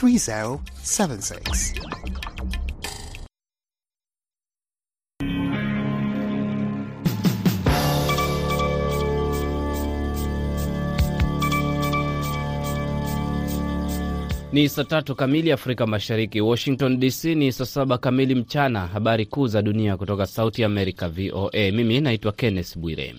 3076. Ni saa tatu kamili Afrika Mashariki. Washington DC ni saa saba kamili mchana. Habari kuu za dunia kutoka Sauti Amerika, VOA. Mimi naitwa Kenneth Bwire.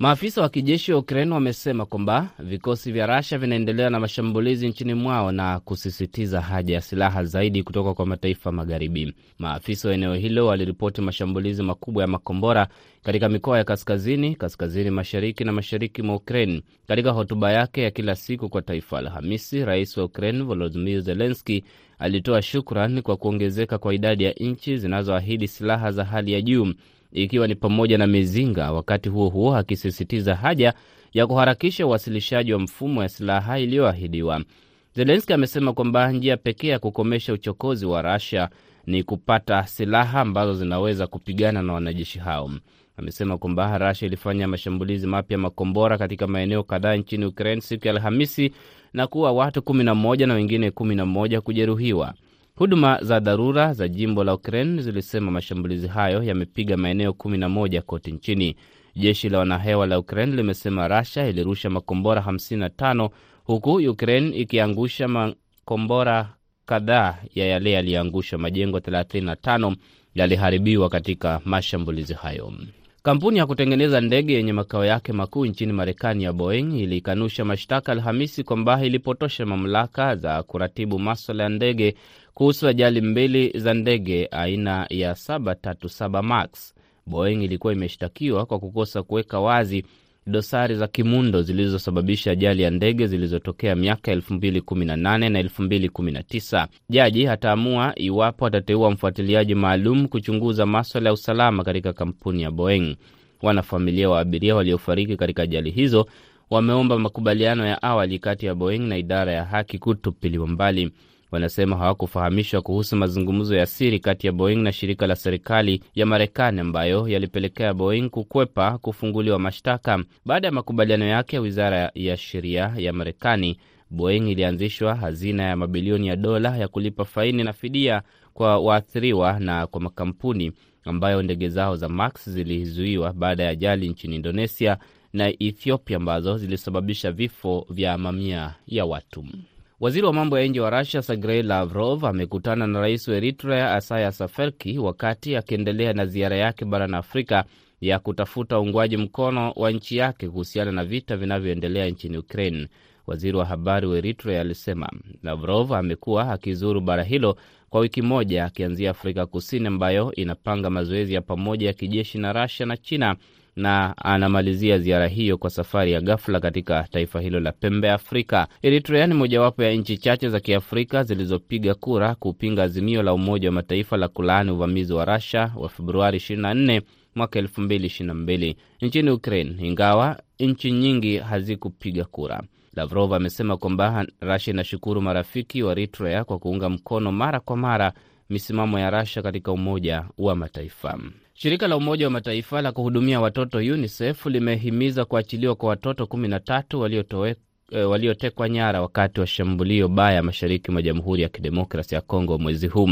Maafisa wa kijeshi wa Ukraine wamesema kwamba vikosi vya Rasha vinaendelea na mashambulizi nchini mwao na kusisitiza haja ya silaha zaidi kutoka kwa mataifa magharibi. Maafisa wa eneo hilo waliripoti mashambulizi makubwa ya makombora katika mikoa ya kaskazini, kaskazini mashariki na mashariki mwa Ukraine. Katika hotuba yake ya kila siku kwa taifa Alhamisi, rais wa Ukraine Volodimir Zelenski alitoa shukrani kwa kuongezeka kwa idadi ya nchi zinazoahidi silaha za hali ya juu ikiwa ni pamoja na mizinga, wakati huo huo akisisitiza haja ya kuharakisha uwasilishaji wa mfumo ya silaha iliyoahidiwa. Zelenski amesema kwamba njia pekee ya kukomesha uchokozi wa Russia ni kupata silaha ambazo zinaweza kupigana na wanajeshi hao. Amesema kwamba Russia ilifanya mashambulizi mapya makombora katika maeneo kadhaa nchini Ukraine siku ya Alhamisi na kuwa watu 11 na wengine 11 kujeruhiwa. Huduma za dharura za jimbo la Ukraine zilisema mashambulizi hayo yamepiga maeneo 11 kote nchini. Jeshi la wanahewa la Ukraine limesema Russia ilirusha makombora 55 huku Ukraine ikiangusha makombora kadhaa ya yale yaliyoangusha. Majengo 35 yaliharibiwa katika mashambulizi hayo. Kampuni ya kutengeneza ndege yenye makao yake makuu nchini Marekani ya Boeing ilikanusha mashtaka Alhamisi kwamba ilipotosha mamlaka za kuratibu maswala ya ndege kuhusu ajali mbili za ndege aina ya 737 Max. Boeing ilikuwa imeshtakiwa kwa kukosa kuweka wazi dosari za kimundo zilizosababisha ajali ya ndege zilizotokea miaka 2018 na 2019. Jaji ataamua iwapo atateua mfuatiliaji maalum kuchunguza maswala ya usalama katika kampuni ya Boeing. Wanafamilia wa abiria waliofariki katika ajali hizo wameomba makubaliano ya awali kati ya Boeing na idara ya haki kutupiliwa mbali. Wanasema hawakufahamishwa kuhusu mazungumzo ya siri kati ya Boeing na shirika la serikali ya Marekani ambayo yalipelekea Boeing kukwepa kufunguliwa mashtaka. Baada ya makubaliano yake ya wizara ya sheria ya Marekani, Boeing ilianzishwa hazina ya mabilioni ya dola ya kulipa faini na fidia kwa waathiriwa na kwa makampuni ambayo ndege zao za Max zilizuiwa baada ya ajali nchini Indonesia na Ethiopia ambazo zilisababisha vifo vya mamia ya watu. Waziri wa mambo ya nje wa Rusia Sergei Lavrov amekutana na rais wa Eritrea Isaias Afwerki wakati akiendelea na ziara yake barani Afrika ya kutafuta uungwaji mkono wa nchi yake kuhusiana na vita vinavyoendelea nchini Ukraine. Waziri wa habari wa Eritrea alisema Lavrov amekuwa akizuru bara hilo kwa wiki moja, akianzia Afrika Kusini ambayo inapanga mazoezi ya pamoja ya kijeshi na Rusia na China na anamalizia ziara hiyo kwa safari ya ghafla katika taifa hilo la pembe ya Afrika. Eritrea ni mojawapo ya nchi chache za Kiafrika zilizopiga kura kupinga azimio la Umoja wa Mataifa la kulaani uvamizi wa Russia wa Februari 24 mwaka 2022 nchini Ukraine, ingawa nchi nyingi hazikupiga kura. Lavrov amesema kwamba Russia inashukuru marafiki wa Eritrea kwa kuunga mkono mara kwa mara misimamo ya Russia katika Umoja wa Mataifa. Shirika la Umoja wa Mataifa la kuhudumia watoto UNICEF limehimiza kuachiliwa kwa watoto 13 waliotekwa nyara wakati wa shambulio baya mashariki mwa Jamhuri ya Kidemokrasi ya Kongo mwezi huu.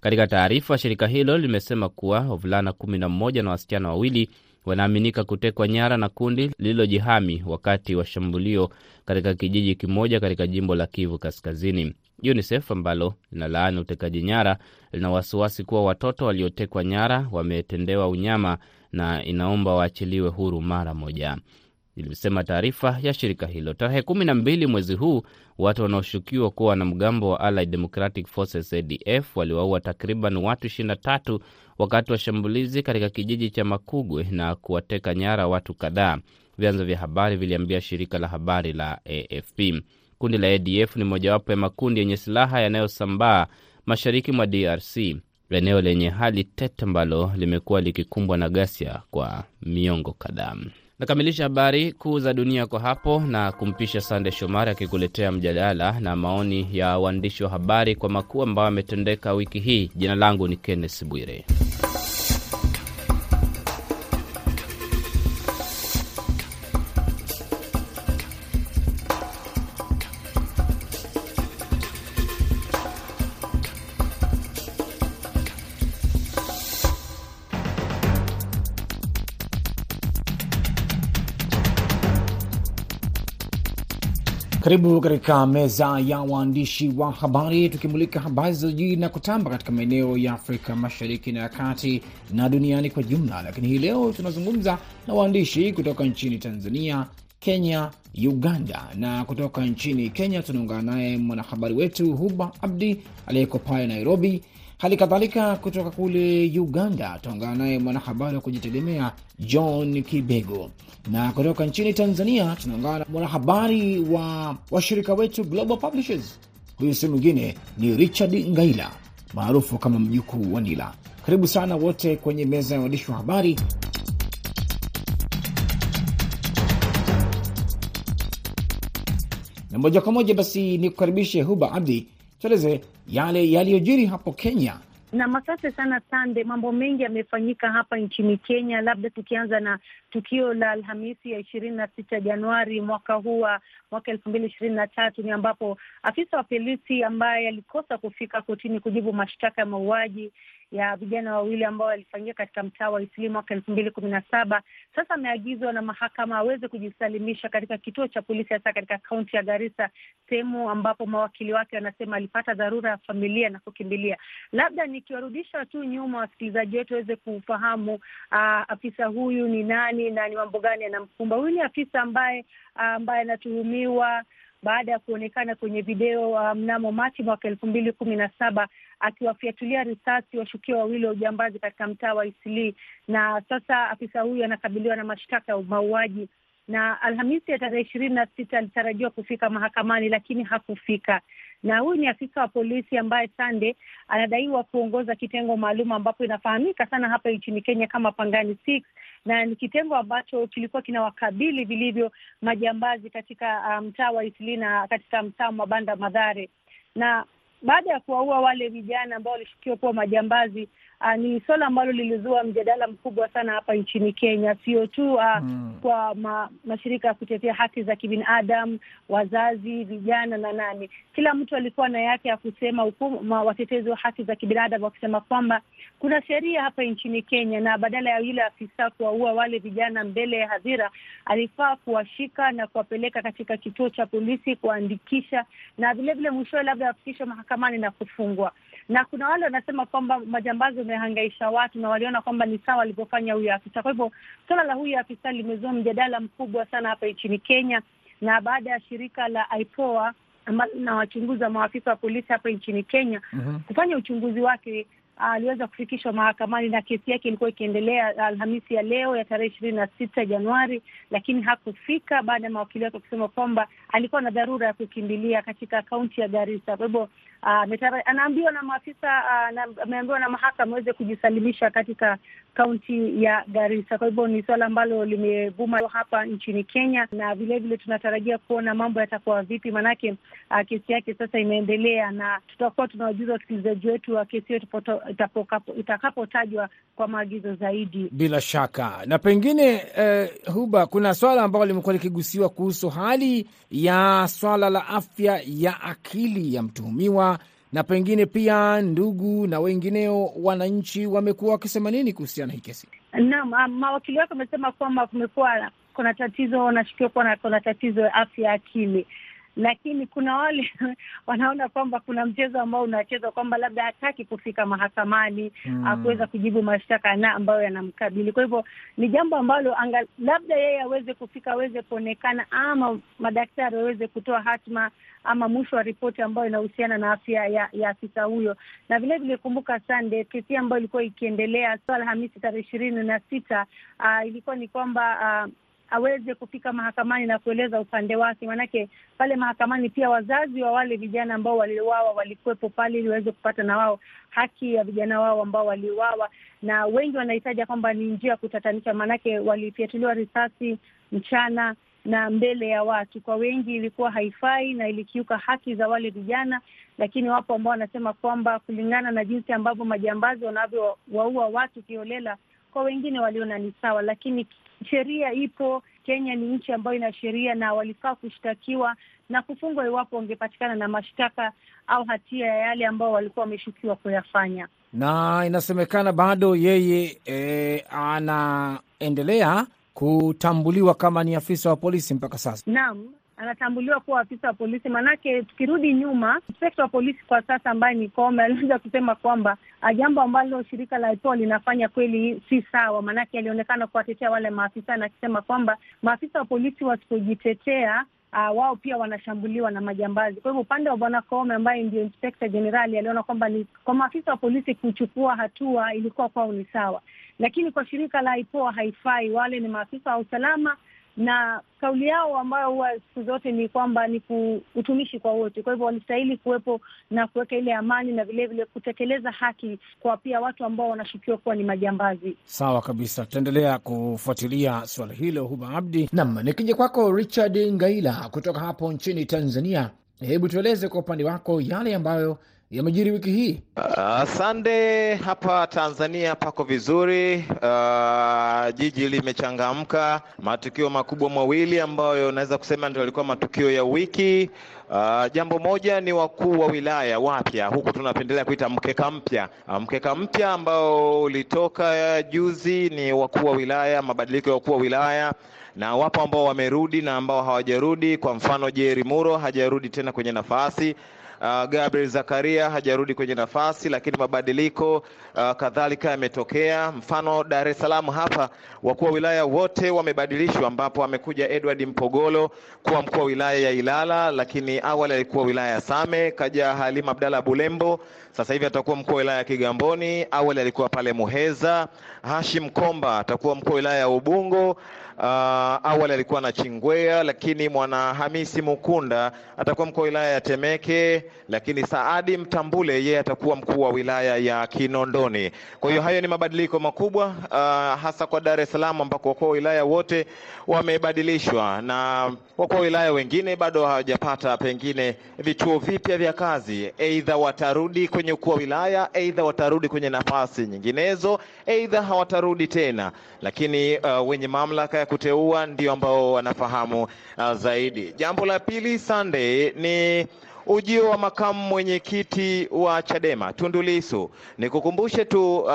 Katika taarifa, shirika hilo limesema kuwa wavulana 11 na wasichana wawili wanaaminika kutekwa nyara na kundi lililojihami wakati wa shambulio katika kijiji kimoja katika jimbo la Kivu Kaskazini. UNICEF ambalo linalaani utekaji nyara lina wasiwasi kuwa watoto waliotekwa nyara wametendewa unyama na inaomba waachiliwe huru mara moja, ilisema taarifa ya shirika hilo. Tarehe kumi na mbili mwezi huu watu wanaoshukiwa kuwa wanamgambo wa Allied Democratic Forces ADF waliwaua takriban watu 23 wakati wa shambulizi katika kijiji cha Makugwe na kuwateka nyara watu kadhaa, vyanzo vya habari viliambia shirika la habari la AFP. Kundi la ADF ni mojawapo ya makundi yenye silaha yanayosambaa mashariki mwa DRC, eneo lenye hali tete ambalo limekuwa likikumbwa na ghasia kwa miongo kadhaa. Nakamilisha habari kuu za dunia kwa hapo na kumpisha Sande Shomari akikuletea mjadala na maoni ya waandishi wa habari kwa makuu ambayo ametendeka wiki hii. Jina langu ni Kenneth Bwire. Karibu katika meza ya waandishi wa habari, tukimulika habari zilizojiri na kutamba katika maeneo ya Afrika Mashariki na ya Kati na duniani kwa jumla. Lakini hii leo tunazungumza na waandishi kutoka nchini Tanzania, Kenya, Uganda na kutoka nchini Kenya tunaungana naye mwanahabari wetu Huba Abdi aliyeko pale Nairobi. Hali kadhalika kutoka kule Uganda tunaungana naye mwanahabari wa kujitegemea John Kibego, na kutoka nchini Tanzania tunaungana na mwanahabari wa washirika wetu Global Publishers. Huyu si mwingine ni Richard Ngaila maarufu kama mjukuu wa Nila. Karibu sana wote kwenye meza ya waandishi wa habari. na moja kwa moja basi ni kukaribishe Huba Abdi, tueleze yale yaliyojiri hapo Kenya. Nam, asante sana Sande. Mambo mengi yamefanyika hapa nchini Kenya, labda tukianza na tukio la Alhamisi ya ishirini na sita Januari mwaka huu wa mwaka elfu mbili ishirini na tatu ni ambapo afisa wa polisi ambaye alikosa kufika kotini kujibu mashtaka ya mauaji ya vijana wawili ambao walifanyika katika mtaa wa Isli mwaka elfu mbili kumi na saba sasa ameagizwa na mahakama aweze kujisalimisha katika kituo cha polisi hasa katika kaunti ya Garissa, sehemu ambapo mawakili wake wanasema alipata dharura ya familia na kukimbilia. Labda nikiwarudisha tu nyuma wasikilizaji wetu waweze kufahamu uh, afisa huyu ni nani na ni mambo gani anamkumba. Huyu ni afisa ambaye ambaye anatuhumiwa baada ya kuonekana kwenye video uh, mnamo Machi mwaka elfu mbili kumi na saba akiwafiatulia risasi washukiwa wawili wa ujambazi katika mtaa wa Isli, na sasa afisa huyu anakabiliwa na mashtaka ya mauaji. Na Alhamisi ya tarehe ishirini na sita alitarajiwa kufika mahakamani lakini hakufika. Na huyu ni afisa wa polisi ambaye Sande anadaiwa kuongoza kitengo maalum ambapo inafahamika sana hapa nchini Kenya kama Pangani Six, na ni kitengo ambacho kilikuwa kinawakabili vilivyo majambazi katika mtaa um, wa Isli na katika mtaa wa Mabanda Madhare. Na baada ya kuwaua wale vijana ambao walishukiwa kuwa majambazi Uh, ni swala ambalo lilizua mjadala mkubwa sana hapa nchini Kenya, sio tu uh, mm. kwa ma, mashirika ya kutetea haki za kibinadamu, wazazi, vijana na nani, kila mtu alikuwa na yake ya kusema, huku watetezi wa haki za kibinadamu wakisema kwamba kuna sheria hapa nchini Kenya, na badala ya yule afisa kuwaua wale vijana mbele ya hadhira, alifaa kuwashika na kuwapeleka katika kituo cha polisi kuandikisha, na vilevile mwishowe labda mahakamani na kufungwa na kuna wale wanasema kwamba majambazi wamehangaisha watu na waliona kwamba ni sawa walivyofanya huyu afisa. Kwa hivyo suala la huyu afisa limezua mjadala mkubwa sana hapa nchini Kenya, na baada ya shirika la IPOA ambalo linawachunguza maafisa wa polisi hapa nchini Kenya mm -hmm. kufanya uchunguzi wake aliweza uh, kufikishwa mahakamani na kesi yake ilikuwa ikiendelea Alhamisi ya leo ya tarehe ishirini na sita Januari, lakini hakufika baada ya mawakili wake kusema kwamba alikuwa na dharura ya kukimbilia katika kaunti ya Garissa. Kwa hivyo anaambiwa na maafisa uh, ameambiwa na mahakama aweze kujisalimisha katika kaunti ya Garissa. Kwa hivyo ni suala ambalo limevuma hapa nchini Kenya, na vilevile tunatarajia kuona mambo yatakuwa vipi, maanake uh, kesi yake sasa inaendelea, na tutakuwa tunawajuza wasikilizaji wetu wa kesi hiyo itakapotajwa kwa maagizo zaidi. Bila shaka na pengine eh, Huba, kuna swala ambalo limekuwa likigusiwa kuhusu hali ya swala la afya ya akili ya mtuhumiwa, na pengine pia ndugu na wengineo wananchi wamekuwa wakisema nini kuhusiana na hii kesi? Naam, mawakili wake wamesema kwamba kumekuwa kuna tatizo, wanashukiwa kuwa kuna tatizo ya afya ya akili lakini kuna wale wanaona kwamba kuna mchezo ambao unachezwa kwamba labda hataki kufika mahakamani mm. kuweza kujibu mashtaka na ambayo yanamkabili. Kwa hivyo ni jambo ambalo anga, labda yeye aweze kufika, aweze kuonekana, ama madaktari waweze kutoa hatima ama mwisho wa ripoti ambayo inahusiana na afya ya, ya afisa huyo. Na vilevile kumbuka, Sande, kesi ambayo ilikuwa ikiendelea Alhamisi tarehe ishirini na sita uh, ilikuwa ni kwamba uh, aweze kufika mahakamani na kueleza upande wake, maanake pale mahakamani pia wazazi wa wale vijana ambao waliuawa walikuwepo pale, ili waweze kupata na wao haki ya vijana wao ambao waliuawa, na wengi wanahitaja kwamba ni njia ya kutatanisha, maanake walifyatuliwa risasi mchana na mbele ya watu. Kwa wengi ilikuwa haifai na ilikiuka haki za wale vijana, lakini wapo ambao wanasema kwamba kulingana na jinsi ambavyo majambazi wanavyowaua watu kiholela, kwa wengine waliona ni sawa, lakini sheria ipo. Kenya ni nchi ambayo ina sheria na walifaa kushtakiwa na kufungwa iwapo wangepatikana na mashtaka au hatia ya yale ambao walikuwa wameshukiwa kuyafanya. Na inasemekana bado yeye e, anaendelea kutambuliwa kama ni afisa wa polisi mpaka sasa. Naam. Anatambuliwa kuwa afisa wa polisi. Maanake tukirudi nyuma, inspekta wa polisi kwa sasa ambaye ni Koome aliweza kusema kwamba jambo ambalo shirika la IPOA linafanya kweli si sawa, maanake alionekana kuwatetea wale maafisa na akisema kwamba maafisa wa polisi wasipojitetea Uh, wao pia wanashambuliwa na majambazi. Kwa hivyo upande wa bwana Koome ambaye ndio inspekta jenerali aliona kwamba ni kwa maafisa wa polisi kuchukua hatua ilikuwa kwao ni sawa, lakini kwa shirika la IPOA haifai. Wale ni maafisa wa usalama na kauli yao ambayo huwa siku zote ni kwamba ni utumishi kwa wote. Kwa hivyo walistahili kuwepo na kuweka ile amani na vilevile kutekeleza haki kwa pia watu ambao wanashukiwa kuwa ni majambazi. Sawa kabisa, tutaendelea kufuatilia suala hilo. Huba Abdi nam, nikija kwako Richard Ngaila kutoka hapo nchini Tanzania, hebu tueleze kwa upande wako yale ambayo yamejiri wiki hii. Asante. Uh, hapa Tanzania pako vizuri. Uh, jiji limechangamka. Matukio makubwa mawili ambayo naweza kusema ndio yalikuwa matukio ya wiki. Uh, jambo moja ni wakuu wa wilaya wapya, huku tunapendelea kuita mkeka mpya. Uh, mkeka mpya ambao ulitoka juzi ni wakuu wa wilaya, mabadiliko ya wakuu wa wilaya na wapo ambao wamerudi na ambao hawajarudi. Kwa mfano, Jerry Muro hajarudi tena kwenye nafasi. Uh, Gabriel Zakaria hajarudi kwenye nafasi, lakini mabadiliko uh, kadhalika yametokea. Mfano Dar es Salaam hapa wakuu wa wilaya wote wamebadilishwa, ambapo amekuja Edward Mpogolo kuwa mkuu wa wilaya ya Ilala, lakini awali alikuwa wilaya ya Same. Kaja Halima Abdalla Bulembo, sasa hivi atakuwa mkuu wa wilaya ya Kigamboni. Awali alikuwa pale Muheza. Hashim Komba atakuwa mkuu wa wilaya ya Ubungo. Uh, awali alikuwa na Chingwea, lakini mwana Hamisi Mukunda atakuwa mkuu wa wilaya ya Temeke, lakini Saadi Mtambule yeye atakuwa mkuu wa wilaya ya Kinondoni. Kwa hiyo hayo ni mabadiliko makubwa uh, hasa kwa Dar es Salaam ambako wakuu wa wilaya wote wamebadilishwa na wakuu wa wilaya wengine bado hawajapata pengine vituo vipya vya kazi, aidha watarudi kwenye ukuu wa wilaya, aidha watarudi kwenye nafasi nyinginezo, aidha hawatarudi tena, lakini uh, wenye mamlaka ya kuteua ndio ambao wanafahamu uh, zaidi. Jambo la pili Sunday ni ujio wa makamu mwenyekiti wa Chadema Tundu Lissu. Nikukumbushe tu uh,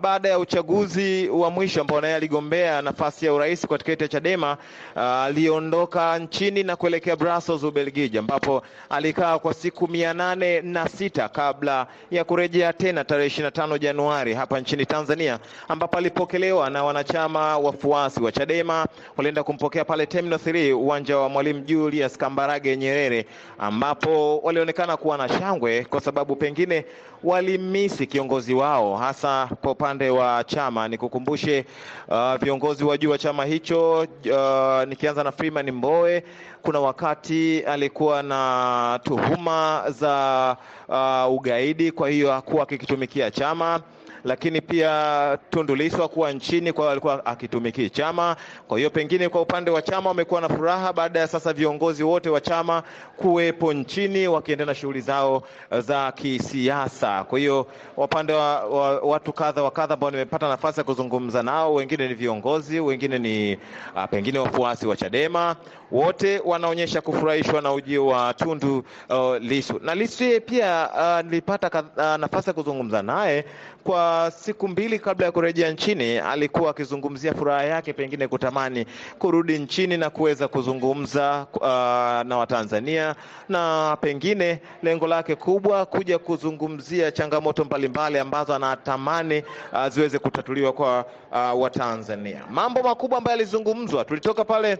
baada ya uchaguzi wa mwisho ambao naye aligombea nafasi ya urais kwa tiketi ya Chadema aliondoka uh, nchini na kuelekea Brussels, Ubelgiji, ambapo alikaa kwa siku mia nane na sita kabla ya kurejea tena tarehe ishirini na tano Januari hapa nchini Tanzania, ambapo alipokelewa na wanachama wafuasi wa Chadema. Walienda kumpokea pale Terminal 3 uwanja wa Mwalimu Julius Kambarage Nyerere ambapo walionekana kuwa na shangwe kwa sababu pengine walimisi kiongozi wao, hasa kwa upande wa chama. Nikukumbushe uh, viongozi wa juu wa chama hicho uh, nikianza na Freeman Mbowe, kuna wakati alikuwa na tuhuma za uh, ugaidi, kwa hiyo hakuwa akikitumikia chama lakini pia Tundu Lissu hakuwa nchini, kwa alikuwa akitumiki chama. Kwa hiyo pengine kwa upande wa chama wamekuwa na furaha baada ya sasa viongozi wote wa chama kuwepo nchini wakiendelea na shughuli zao za kisiasa. Kwa hiyo upande wa, wa watu kadha wa kadha ambao nimepata nafasi ya kuzungumza nao, wengine ni viongozi, wengine ni a, pengine wafuasi wa Chadema, wote wanaonyesha kufurahishwa na ujio wa Tundu uh, Lissu na Lissu pia uh, nilipata uh, nafasi ya kuzungumza naye kwa siku mbili kabla ya kurejea nchini, alikuwa akizungumzia furaha yake pengine kutamani kurudi nchini na kuweza kuzungumza uh, na Watanzania na pengine lengo lake kubwa kuja kuzungumzia changamoto mbalimbali ambazo anatamani uh, ziweze kutatuliwa kwa uh, Watanzania. Mambo makubwa ambayo yalizungumzwa, tulitoka pale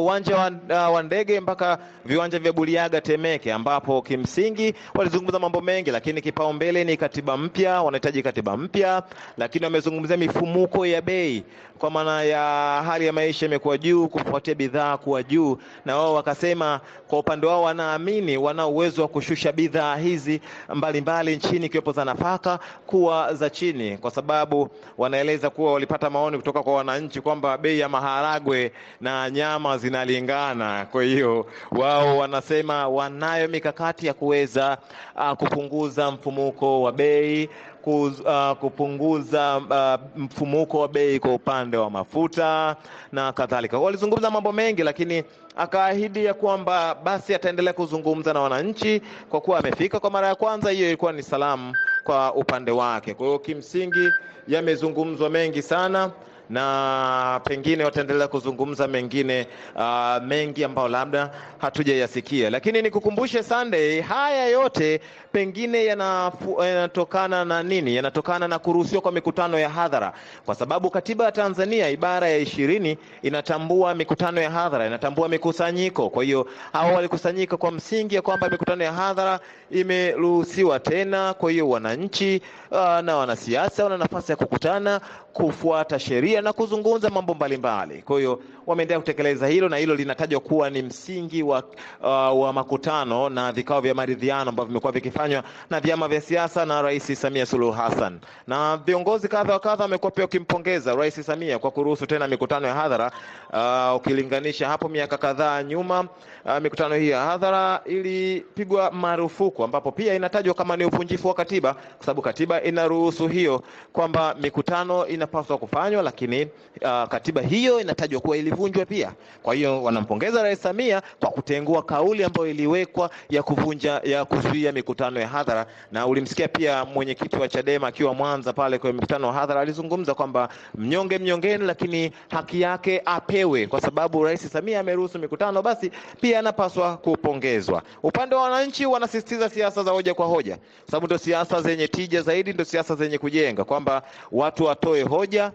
uwanja uh, wa, uh, wa ndege mpaka viwanja vya Buliaga Temeke, ambapo kimsingi walizungumza mambo mengi, lakini kipaumbele ni katiba mpya, wanahitaji katiba mpya, lakini wamezungumzia mifumuko ya bei kwa maana ya hali ya maisha imekuwa juu kufuatia bidhaa kuwa juu, na wao wakasema kwa upande wao wanaamini wana uwezo wa kushusha bidhaa hizi mbalimbali mbali nchini ikiwepo za nafaka kuwa za chini, kwa sababu wanaeleza kuwa walipata maoni kutoka kwa wananchi kwamba bei ya maharagwe na nyama zinalingana. Kwa hiyo wao wanasema wanayo mikakati ya kuweza uh, kupunguza mfumuko wa bei Kuz, uh, kupunguza uh, mfumuko wa bei kwa upande wa mafuta na kadhalika. Walizungumza mambo mengi, lakini akaahidi ya kwamba basi ataendelea kuzungumza na wananchi kwa kuwa amefika kwa mara ya kwanza. Hiyo ilikuwa ni salamu kwa upande wake. Kwa hiyo kimsingi yamezungumzwa mengi sana na pengine wataendelea kuzungumza mengine uh, mengi ambayo labda hatujayasikia, lakini nikukumbushe Sunday, haya yote pengine yanatokana na nini? Yanatokana na kuruhusiwa kwa mikutano ya hadhara, kwa sababu katiba ya Tanzania ibara ya ishirini inatambua mikutano ya hadhara, inatambua mikusanyiko. Kwa hiyo hao walikusanyika kwa msingi ya kwamba mikutano ya hadhara imeruhusiwa tena. Kwa hiyo wananchi uh, na wanasiasa wana nafasi ya kukutana, kufuata sheria na kuzungumza mambo mbalimbali. Kwa hiyo wameendelea kutekeleza hilo, na hilo linatajwa kuwa ni msingi wa, uh, wa makutano na vikao vya maridhiano ambavyo vimekuwa vikifanywa na vyama vya siasa na Rais Samia Suluhu Hassan, na viongozi kadha wa kadha wamekuwa pia wakimpongeza Rais Samia kwa kuruhusu tena mikutano ya hadhara uh, ukilinganisha hapo miaka kadhaa nyuma uh, mikutano hii ya hadhara ilipigwa marufuku, ambapo pia inatajwa kama ni uvunjifu wa katiba, kwa sababu katiba inaruhusu hiyo kwamba mikutano inapaswa kufanywa, lakini uh, katiba hiyo inatajwa kuwa ilivunjwa pia. Kwa hiyo wanampongeza Rais Samia kwa kutengua kauli ambayo iliwekwa ya kuvunja ya kuzuia mikutano ya hadhara, na ulimsikia pia mwenyekiti wa Chadema akiwa Mwanza pale kwenye mikutano ya hadhara alizungumza kwamba mnyonge mnyongeni, lakini haki yake apewe, kwa sababu Rais Samia ameruhusu mikutano, basi pia anapaswa kupongezwa. Upande wa wananchi wanasisitiza siasa za hoja kwa hoja, sababu ndio siasa zenye tija zaidi, ndio siasa zenye kujenga, kwamba watu watoe hoja,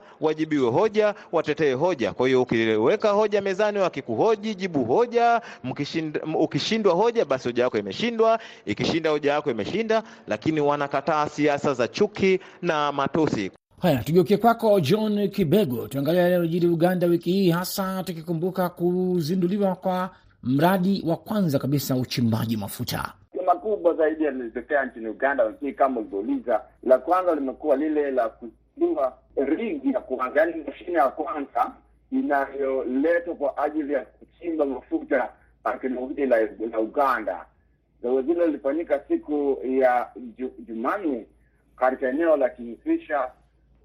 wajibiwe hoja, watetee hoja. Kwa hiyo ukiweka hoja mezani, wakikuhoji jibu hoja, mkishinda, ukishindwa hoja, basi hoja yako imeshindwa, ikishinda hoja yako imeshinda, lakini wanakataa siasa za chuki na matusi. Haya, tugeukie kwako John Kibego, tuangalia yanayojiri Uganda wiki hii, hasa tukikumbuka kuzinduliwa kwa mradi wa kwanza kabisa uchimbaji mafuta makubwa zaidi yalitokea nchini Uganda lakini kama ulivyouliza. La kwanza limekuwa lile la kuzindua rigi ya kuangalia mashine ya kwanza inayoletwa kwa ajili ya kuchimba mafuta hili la, la Uganda. Zoezi hilo lilifanyika siku ya Jumanne katika eneo la Kingfisher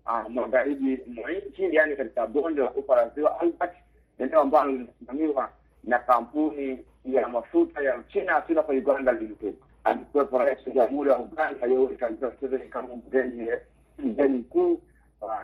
uh, magharibi mwa nchi, yaani katika bonde la ufa la ziwa Albert, eneo ambalo linasimamiwa na kampuni ya mafuta ya China kwa Uganda Limited. Alikuwepo rais wa jamhuri ya Uganda Yoweri Kaguta Museveni kama mgeni mgeni mkuu,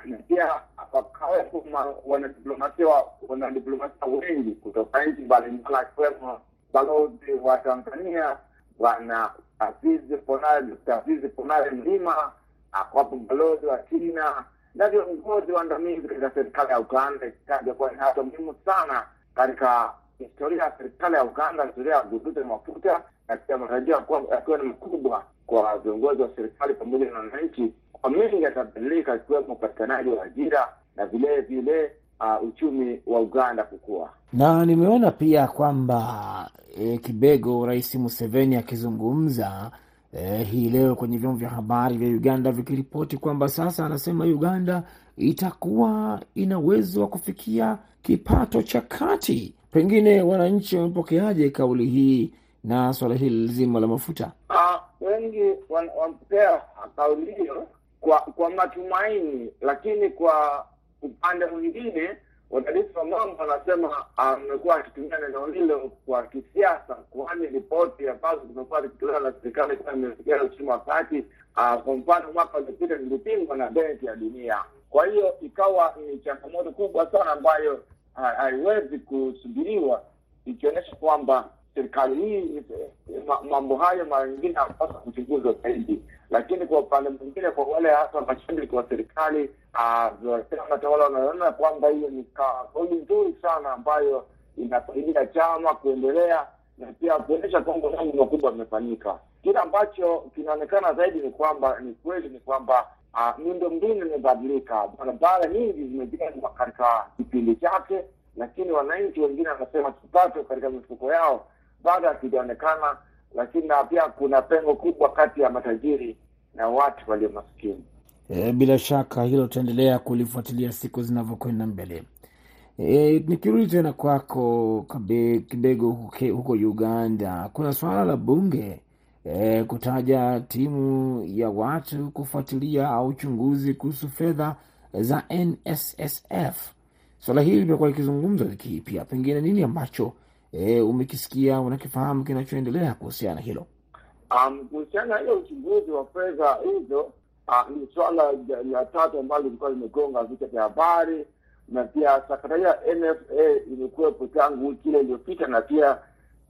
na pia wakawepo wanadiplomasia wanadiplomasia wengi kutoka nchi mbalimbali, akiwemo balozi wa Tanzania bwana Azizi Dkt. Azizi Ponare Mlima, akwapo balozi wa China na viongozi waandamizi katika serikali ya Uganda, ikitaja kuwa ni hatua muhimu sana katika historia ya serikali ya Uganda, historia ya guduza mafuta, na pia matarajio yakiwa ni makubwa kwa viongozi wa serikali pamoja na wananchi. Mengi yatabadilika, ikiwemo upatikanaji wa ajira na vile vile uh, uchumi wa Uganda kukua. Na nimeona pia kwamba e, Kibego, Rais Museveni akizungumza e, hii leo kwenye vyombo vya habari vya Uganda vikiripoti kwamba sasa anasema Uganda itakuwa ina uwezo wa kufikia kipato cha kati. Pengine wananchi wamepokeaje kauli hii na swala hili zima la mafuta? Uh, wengi wamepokea kauli hiyo kwa kwa matumaini, lakini kwa upande mwingine wadadisi wa mambo wanasema amekuwa uh, akitumia neno hilo kwa kisiasa, kwani ripoti ambazo zimekuwa zikitolewa na serikali kuwa imefikia uchumi wa kati. Uh, kwa mfano mwaka uliopita zilipingwa na Benki ya Dunia. Kwa hiyo ikawa ni changamoto kubwa sana ambayo haiwezi kusubiriwa, ikionyesha kwamba serikali hii mambo hayo mara nyingine hapasa kuchunguzwa zaidi. Lakini kwa upande mwingine, kwa wale hasa mashabiki wa serikali vyama tawala wanaona kwamba hiyo ni kauli nzuri sana ambayo inasaidia chama kuendelea na pia kuonyesha kwamba mambo makubwa amefanyika. Kile ambacho kinaonekana zaidi ni kwamba ni kweli ni kwamba miundo mbinu imebadilika, barabara nyingi zimejengwa katika kipindi chake, lakini wananchi wengine wanasema kipato katika mifuko yao bado hakijaonekana, lakini na pia kuna pengo kubwa kati ya matajiri na watu walio maskini. E, bila shaka hilo tutaendelea kulifuatilia siku zinavyokwenda mbele. E, nikirudi tena kwako Kibego huko Uganda, kuna suala la bunge e, kutaja timu ya watu kufuatilia au uchunguzi kuhusu fedha za NSSF. Swala hili limekuwa likizungumzwa wiki hii pia, pengine nini ambacho e, umekisikia unakifahamu kinachoendelea kuhusiana na hilo? Um, kuhusiana na hiyo uchunguzi wa fedha hizo uh, ni swala la tatu ambalo lilikuwa limegonga vichwa vya habari na pia sakata ya NFA imekuwepo tangu wiki ile iliyopita, na pia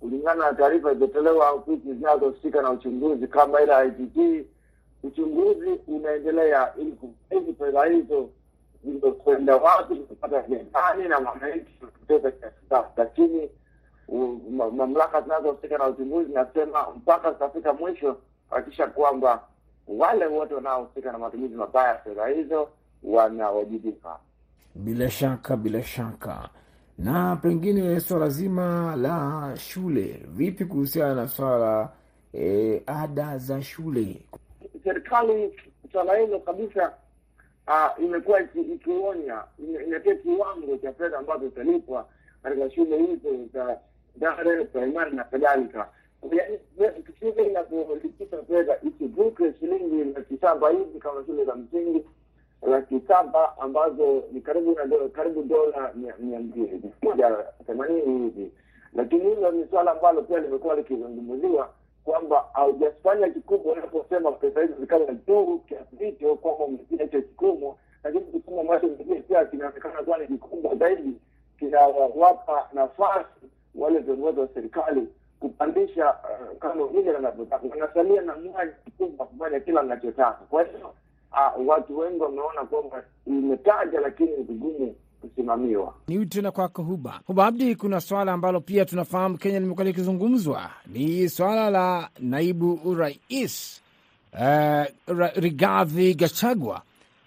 kulingana na taarifa ilizotolewa ofisi zinazohusika na uchunguzi kama ile IGP, uchunguzi unaendelea ili kubaini fedha hizo zimekwenda wapi, zimepata gani na mwananchi kupoteza kiasi gani, lakini mamlaka zinazohusika na uchunguzi zinasema mpaka zitafika mwisho kuhakikisha kwamba wale wote wanaohusika na matumizi mabaya ya fedha hizo wanawajibika. Bila shaka, bila shaka. Na pengine swala zima la shule, vipi kuhusiana na swala e, ada za shule? Serikali swala hilo kabisa uh, imekuwa ikionya, inatia kiwango cha fedha ambazo zitalipwa katika shule hizo za dare primari na kadhalika. Shule inapolipisa fedha isivuke shilingi laki saba hivi kama shule za msingi laki saba ambazo ni karibu na karibu dola mia mbili moja themanini hivi, lakini hilo ni swala ambalo pia limekuwa likizungumziwa kwamba haujafanya kikubwa unaposema pesa hizo zikawa juu kiasi hicho kwamba umefia hicho lakini kikumu ambacho pia kinaonekana kuwa ni kikubwa zaidi, kinawapa nafasi wale viongozi wa serikali kupandisha uh, kama vile wanavyotaka, wanasalia na mwanya mkubwa kufanya kila anachotaka. Kwa hiyo uh, watu wengi wameona kwamba imetaja, lakini ni vigumu kusimamiwa. Ni tena kwako Huba Huba Abdi, kuna swala ambalo pia tunafahamu Kenya limekuwa likizungumzwa, ni swala la naibu urais uh, Rigathi Gachagua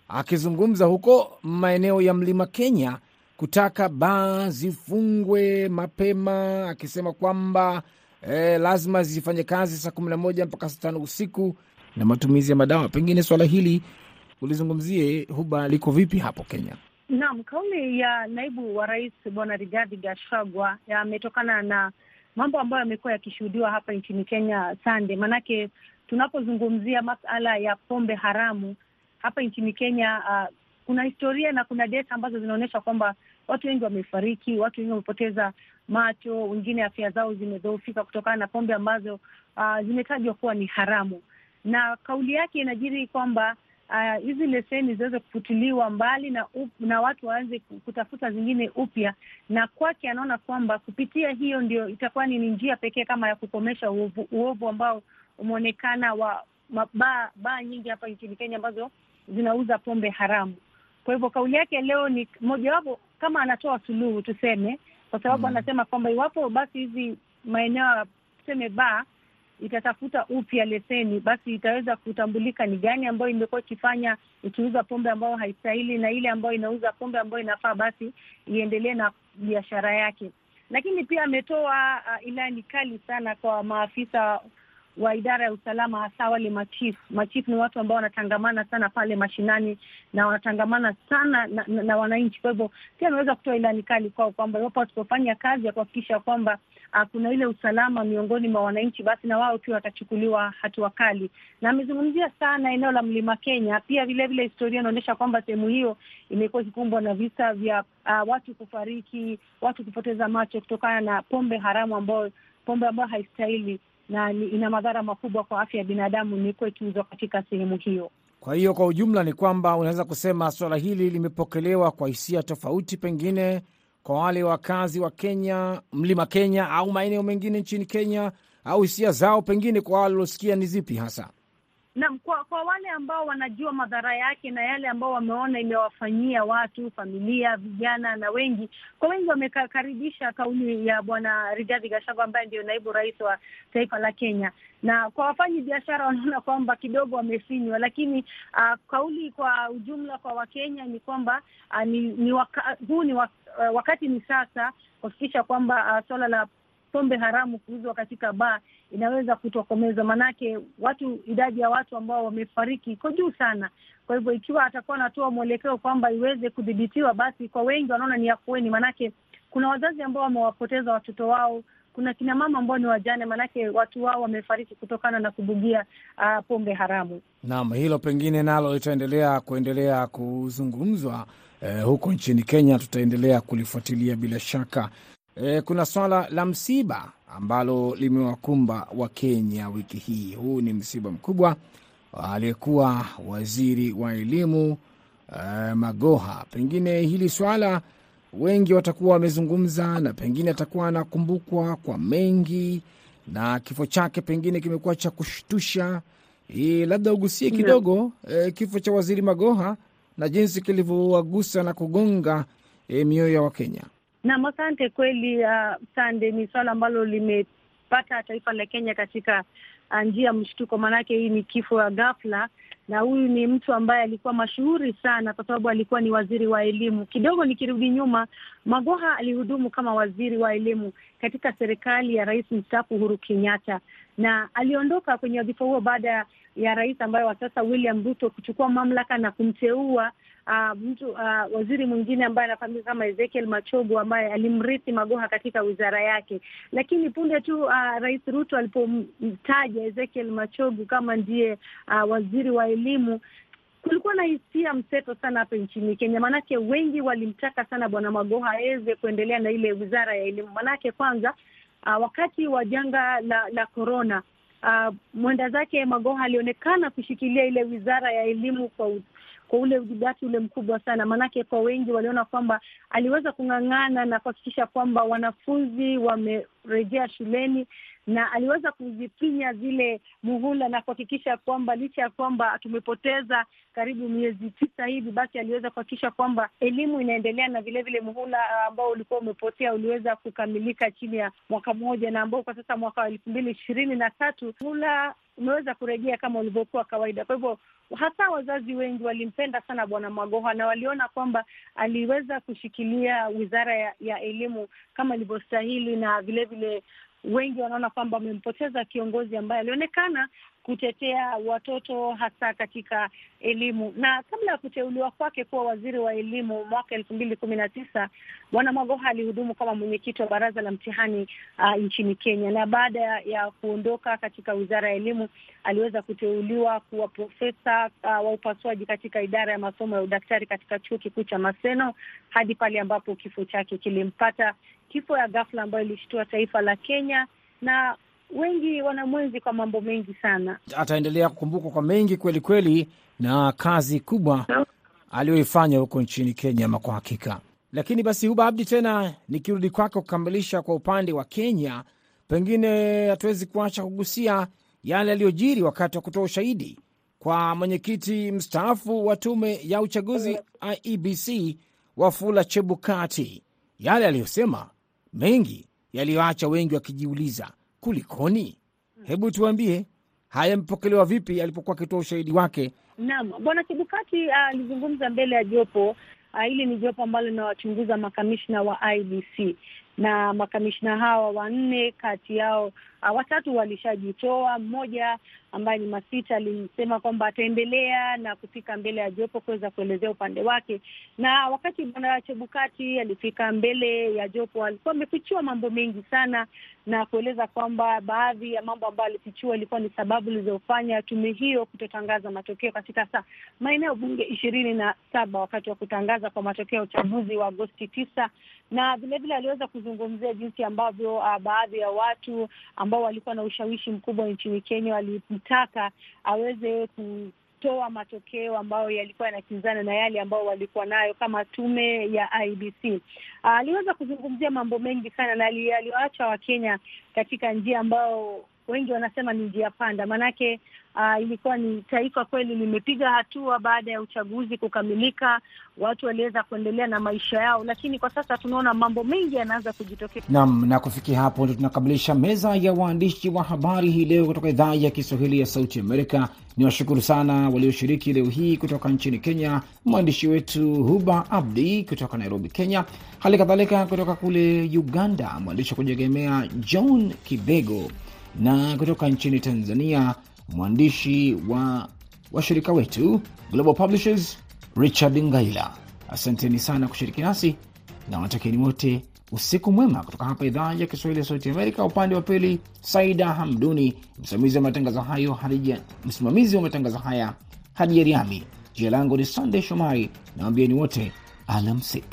akizungumza huko maeneo ya mlima Kenya kutaka baa zifungwe mapema, akisema kwamba eh, lazima zifanye kazi saa kumi na moja mpaka saa tano usiku na matumizi ya madawa. Pengine swala hili ulizungumzie, Huba, liko vipi hapo Kenya? Naam, kauli ya naibu wa rais bwana Rigathi Gachagua yametokana na mambo ambayo yamekuwa yakishuhudiwa hapa nchini Kenya sande, maanake tunapozungumzia masala ya pombe haramu hapa nchini Kenya uh, kuna historia na kuna data ambazo zinaonyesha kwamba watu wengi wamefariki, watu wengi wamepoteza macho, wengine afya zao zimedhoofika kutokana na pombe ambazo uh, zimetajwa kuwa ni haramu. Na kauli yake inajiri kwamba hizi uh, leseni ziweze kufutiliwa mbali na up, na watu waanze kutafuta zingine upya, na kwake anaona kwamba kupitia hiyo ndio itakuwa ni njia pekee kama ya kukomesha uovu, uovu ambao umeonekana wa baa baa nyingi hapa nchini Kenya ambazo zinauza pombe haramu. Kwa hivyo kauli yake leo ni mojawapo kama anatoa suluhu tuseme, kwa sababu mm, anasema kwamba iwapo basi hizi maeneo tuseme baa itatafuta upya leseni, basi itaweza kutambulika ni gani ambayo imekuwa ikifanya ikiuza pombe ambayo haistahili na ile ambayo inauza pombe ambayo inafaa, basi iendelee na biashara yake. Lakini pia ametoa uh, ilani kali sana kwa maafisa wa idara ya usalama hasa wale machifu. Machifu ni watu ambao wanatangamana sana pale mashinani na wanatangamana sana na, na, na wananchi. Kwa hivyo pia ameweza kutoa ilani kali kwao kwamba iwapo wasipofanya kazi ya kuhakikisha kwamba uh, kuna ile usalama miongoni mwa wananchi, basi na wao pia watachukuliwa hatua kali. Na amezungumzia sana eneo la Mlima Kenya. Pia vile vile historia inaonyesha kwamba sehemu hiyo imekuwa ikikumbwa na visa vya uh, watu kufariki, watu kupoteza macho kutokana na pombe haramu ambayo pombe ambayo haistahili na ina madhara makubwa kwa afya ya binadamu imekuwa ikiuzwa katika sehemu hiyo. Kwa hiyo kwa ujumla ni kwamba unaweza kusema suala hili limepokelewa kwa hisia tofauti, pengine kwa wale wakazi wa Kenya, mlima Kenya au maeneo mengine nchini Kenya, au hisia zao pengine kwa wale waliosikia ni zipi hasa? Naam, kwa kwa wale ambao wanajua madhara yake na yale ambao wameona imewafanyia watu, familia, vijana na wengi, kwa wengi wamekaribisha kauli ya Bwana Rigathi Gachagua ambaye ndio naibu rais wa taifa la Kenya, na kwa wafanyi biashara wanaona kwamba kidogo wamefinywa, lakini uh, kauli kwa ujumla kwa Wakenya ni kwamba uh, ni, ni waka, huu ni wak, uh, wakati ni sasa kuhakikisha kwamba uh, suala la pombe haramu kuuzwa katika baa inaweza kutokomezwa, maanake watu, idadi ya watu ambao wamefariki iko juu sana. Kwa hivyo ikiwa atakuwa anatoa mwelekeo kwamba iweze kudhibitiwa, basi kwa wengi wanaona ni afueni, maanake kuna wazazi ambao wamewapoteza watoto wao, kuna kina mama ambao ni wajane, maanake watu wao wamefariki kutokana na kubugia uh, pombe haramu. Naam, hilo pengine nalo litaendelea kuendelea kuzungumzwa eh, huko nchini Kenya. Tutaendelea kulifuatilia bila shaka. E, kuna swala la msiba ambalo limewakumba Wakenya wiki hii. Huu ni msiba mkubwa. Aliyekuwa waziri wa elimu e, Magoha. Pengine hili swala wengi watakuwa wamezungumza, na pengine atakuwa anakumbukwa kwa mengi, na kifo chake pengine kimekuwa cha kushtusha. E, labda ugusie kidogo e, kifo cha waziri Magoha na jinsi kilivyowagusa na kugonga e, mioyo ya Wakenya. Naam, asante. Kweli uh, sande, ni swala ambalo limepata taifa la Kenya katika uh, njia ya mshtuko, maanake hii ni kifo ya ghafla, na huyu ni mtu ambaye alikuwa mashuhuri sana kwa sababu alikuwa ni waziri wa elimu. Kidogo nikirudi nyuma, Magoha alihudumu kama waziri wa elimu katika serikali ya rais mstaafu Uhuru Kenyatta, na aliondoka kwenye wadhifa huo baada ya rais ambaye wa sasa William Ruto kuchukua mamlaka na kumteua Uh, mtu uh, waziri mwingine ambaye anafahamika kama Ezekiel Machogu ambaye alimrithi Magoha katika wizara yake, lakini punde tu uh, Rais Ruto alipomtaja Ezekiel Machogu kama ndiye uh, waziri wa elimu kulikuwa na hisia mseto sana hapa nchini Kenya, maanake wengi walimtaka sana Bwana Magoha aweze kuendelea na ile wizara ya elimu. Maanake kwanza, uh, wakati wa janga la la korona, uh, mwenda zake Magoha alionekana kushikilia ile wizara ya elimu kwa kwa ule udhibati ule mkubwa sana, maanake kwa wengi waliona kwamba aliweza kung'ang'ana na kuhakikisha kwamba wanafunzi wamerejea shuleni na aliweza kuzipinya zile muhula na kuhakikisha kwamba licha ya kwamba tumepoteza karibu miezi tisa hivi, basi aliweza kuhakikisha kwamba elimu inaendelea na vilevile muhula ambao ulikuwa umepotea uliweza kukamilika chini ya mwaka mmoja, na ambao kwa sasa mwaka wa elfu mbili ishirini na tatu muhula umeweza kurejea kama ulivyokuwa kawaida. Kwa hivyo hasa wazazi wengi walimpenda sana Bwana Magoha na waliona kwamba aliweza kushikilia wizara ya, ya elimu kama ilivyostahili, na vilevile wengi wanaona kwamba wamempoteza kiongozi ambaye alionekana kutetea watoto hasa katika elimu. Na kabla ya kuteuliwa kwake kuwa waziri wa elimu mwaka elfu mbili kumi na tisa Bwana Mwagoha alihudumu kama mwenyekiti wa baraza la mtihani uh, nchini Kenya, na baada ya kuondoka katika wizara ya elimu aliweza kuteuliwa kuwa profesa uh, wa upasuaji katika idara ya masomo ya udaktari katika chuo kikuu cha Maseno hadi pale ambapo kifo chake kilimpata, kifo ya ghafla ambayo ilishtua taifa la Kenya na wengi wanamwenzi kwa mambo mengi sana. Ataendelea kukumbukwa kwa mengi kweli kweli, na kazi kubwa aliyoifanya huko nchini Kenya, ama kwa hakika. Lakini basi, Huba Abdi, tena nikirudi kwako kukamilisha kwa upande wa Kenya, pengine hatuwezi kuacha kugusia yale yaliyojiri wakati wa kutoa ushahidi kwa mwenyekiti mstaafu wa tume ya uchaguzi IEBC Wafula Chebukati, yale aliyosema mengi yaliyoacha wengi wakijiuliza kulikoni. Hebu tuambie haya yamepokelewa vipi alipokuwa akitoa ushahidi wake? Naam, bwana Chebukati alizungumza uh, mbele ya jopo hili. Uh, ni jopo ambalo linawachunguza makamishna wa IBC na makamishna hawa wanne kati yao uh, watatu walishajitoa. Mmoja ambaye ni Masita alisema kwamba ataendelea na kufika mbele ya jopo kuweza kuelezea upande wake, na wakati bwana Chebukati alifika mbele ya jopo alikuwa amefichua mambo mengi sana na kueleza kwamba baadhi ya mambo ambayo alifichua ilikuwa ni sababu zilizofanya tume hiyo kutotangaza matokeo katika saa maeneo bunge ishirini na saba wakati wa kutangaza kwa matokeo ya uchaguzi wa Agosti tisa, na vilevile aliweza kuzungumzia jinsi ambavyo uh, baadhi ya watu ambao walikuwa na ushawishi mkubwa nchini Kenya walimtaka aweze kutoa matokeo ambayo yalikuwa yanakinzana na yale ambao walikuwa nayo kama tume ya IBC. Aliweza uh, kuzungumzia mambo mengi sana na aliwaacha Wakenya katika njia ambayo wengi wanasema ni njia panda, maanake uh, ilikuwa ni taifa kweli limepiga hatua baada ya uchaguzi kukamilika, watu waliweza kuendelea na maisha yao, lakini kwa sasa tunaona mambo mengi yanaanza kujitokeza. Naam, na kufikia hapo ndio tunakamilisha meza ya waandishi wa habari hii leo kutoka idhaa ya Kiswahili ya Sauti Amerika. Ni washukuru sana walioshiriki leo hii kutoka nchini Kenya, mwandishi wetu Huba Abdi kutoka Nairobi, Kenya, hali kadhalika kutoka kule Uganda, mwandishi wa kujiegemea John Kibego na kutoka nchini Tanzania mwandishi wa washirika wetu Global Publishers Richard Ngaila. Asanteni sana kushiriki nasi na watakieni wote usiku mwema kutoka hapa idhaa ya Kiswahili ya Sauti Amerika. Upande wa pili Saida Hamduni, msimamizi wa matangazo hayo msimamizi wa matangazo haya Hadija Riami. Jina langu ni Sandey Shomari na wambieni wote alamsik.